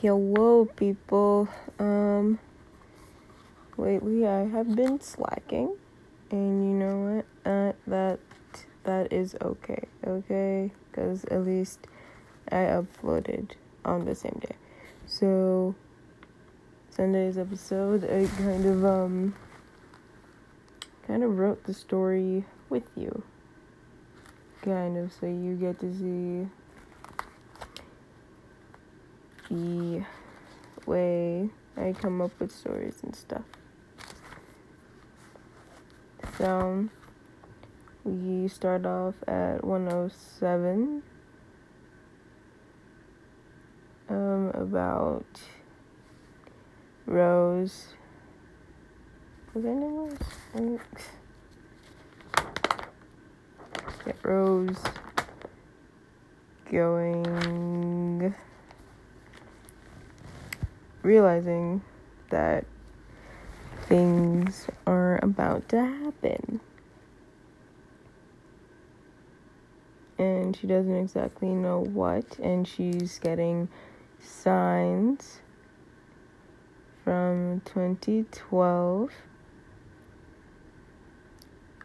Hello, people. Um, lately I have been slacking, and you know what? Uh, that that is okay, okay, because at least I uploaded on the same day. So Sunday's episode, I kind of um kind of wrote the story with you, kind of, so you get to see the way I come up with stories and stuff. So we start off at 107 um about Rose was her name Rose? Yeah, Rose going realizing that things are about to happen. And she doesn't exactly know what, and she's getting signs from 2012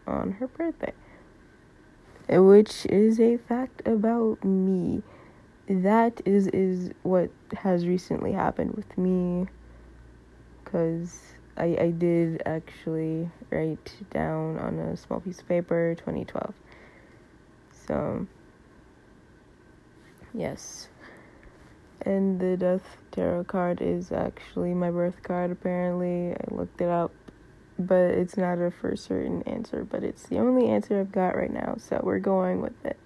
on her birthday, which is a fact about me that is is what has recently happened with me. Because I, I did actually write down on a small piece of paper 2012 so yes. And the death tarot card is actually my birth card apparently. I looked it up but it's not a for certain answer but it's the only answer i've got right now so we're going with it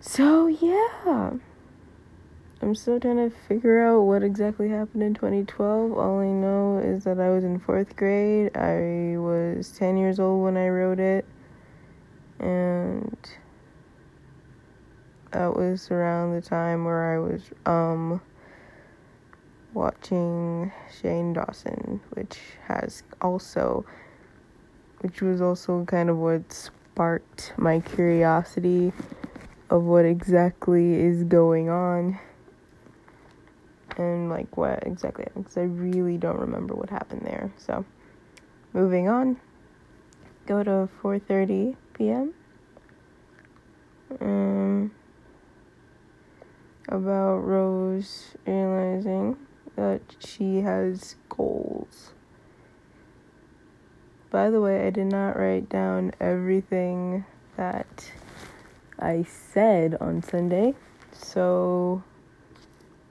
so, yeah. I'm still trying to figure out what exactly happened in 2012. All I know is that I was in fourth grade. I was 10 years old when I wrote it. And that was around the time where I was um watching Shane Dawson, which has also which was also kind of what sparked my curiosity of what exactly is going on and like what exactly because I really don't remember what happened there. So, moving on. Go to 4:30 p.m. Um about Rose realizing that she has goals. By the way, I did not write down everything that I said on Sunday. So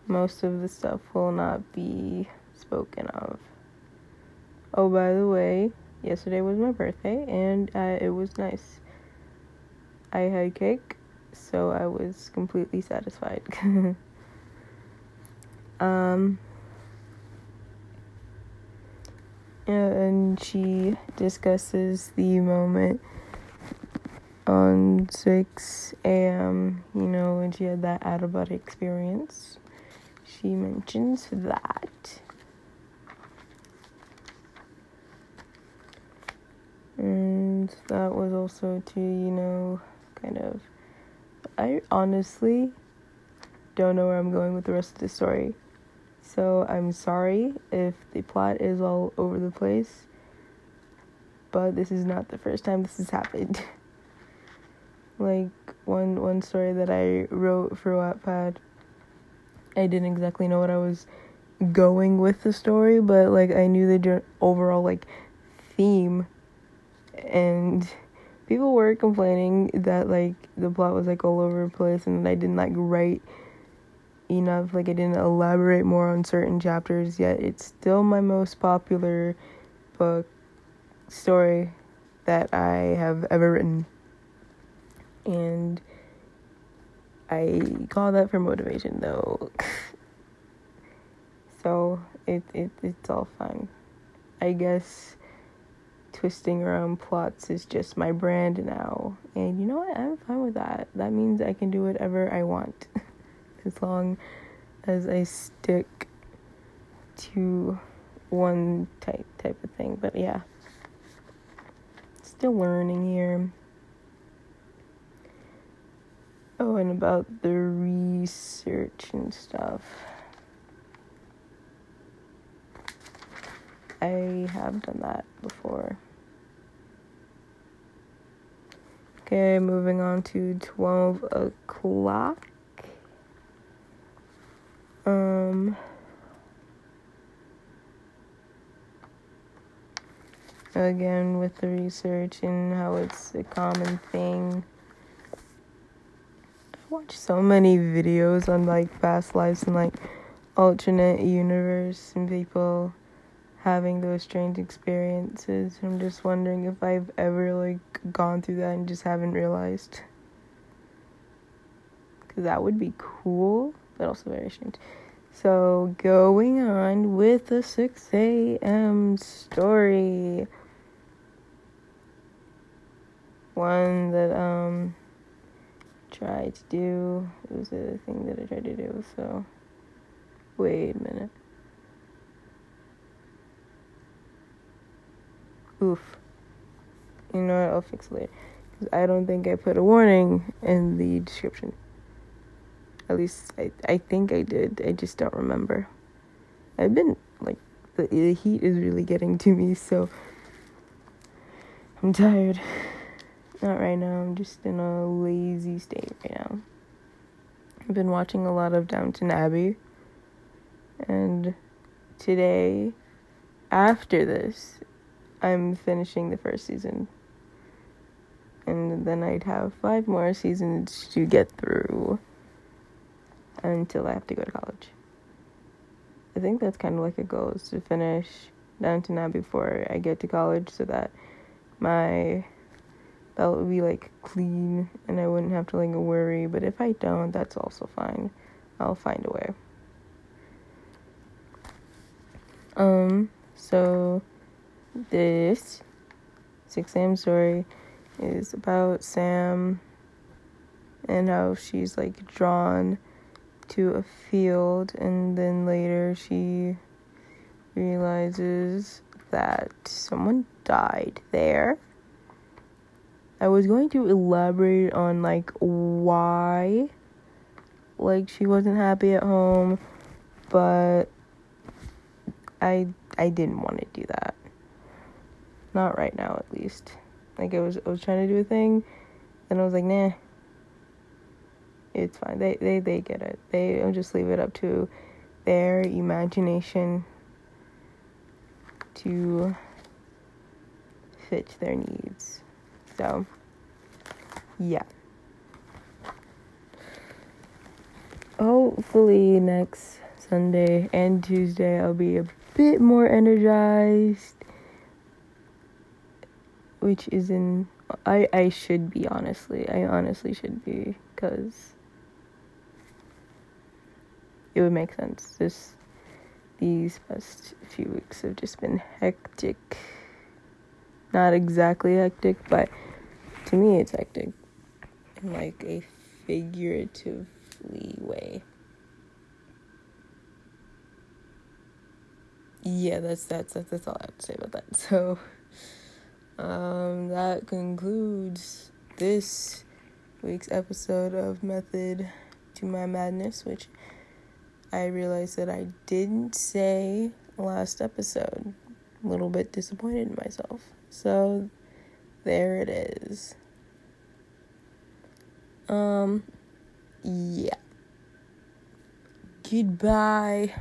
most of the stuff will not be spoken of. Oh, by the way, yesterday was my birthday and uh, it was nice. I had cake, so I was completely satisfied. um, and she discusses the moment on 6 a.m., you know, when she had that out of body experience. She mentions that. And that was also to, you know, kind of. I honestly don't know where I'm going with the rest of the story. So I'm sorry if the plot is all over the place. But this is not the first time this has happened. like one one story that I wrote for Wattpad. I didn't exactly know what I was going with the story, but like I knew the overall like theme, and people were complaining that like the plot was like all over the place and I didn't like write enough. Like I didn't elaborate more on certain chapters yet it's still my most popular book story that I have ever written and I call that for motivation though. so it, it it's all fine. I guess twisting around plots is just my brand now. And you know what? I'm fine with that. That means I can do whatever I want. as long as I stick to one type type of thing. But yeah. Still learning here. Oh, and about the research and stuff. I have done that before. Okay, moving on to 12 o'clock. Um, again, with the research and how it's a common thing. Watch so many videos on like past lives and like alternate universe and people having those strange experiences. I'm just wondering if I've ever like gone through that and just haven't realized. Cuz that would be cool, but also very strange. So, going on with the 6 a.m. story. One that um tried to do. It was a thing that I tried to do, so wait a minute. Oof. You know what? I'll fix it later. Because I don't think I put a warning in the description. At least I, I think I did. I just don't remember. I've been, like, the, the heat is really getting to me, so I'm tired. Not right now. I'm just in a lazy state right now. I've been watching a lot of Downton Abbey. And today, after this, I'm finishing the first season. And then I'd have five more seasons to get through until I have to go to college. I think that's kind of like a goal is to finish Downton Abbey before I get to college so that my that would be like clean and I wouldn't have to like worry. But if I don't, that's also fine. I'll find a way. Um, so this 6 a.m. story is about Sam and how she's like drawn to a field, and then later she realizes that someone died there. I was going to elaborate on like why like she wasn't happy at home, but I I didn't want to do that. Not right now, at least. Like I was, I was trying to do a thing, and I was like, nah. It's fine. They, they, they get it. They I'll just leave it up to their imagination to fit their needs. So, yeah. Hopefully next Sunday and Tuesday I'll be a bit more energized which is in I I should be honestly. I honestly should be cuz it would make sense. This these past few weeks have just been hectic. Not exactly hectic, but to me it's hectic in like a figuratively way. Yeah, that's that's that's, that's all I have to say about that. So um, that concludes this week's episode of Method to My Madness, which I realized that I didn't say last episode. A little bit disappointed in myself. So there it is. Um, yeah. Goodbye.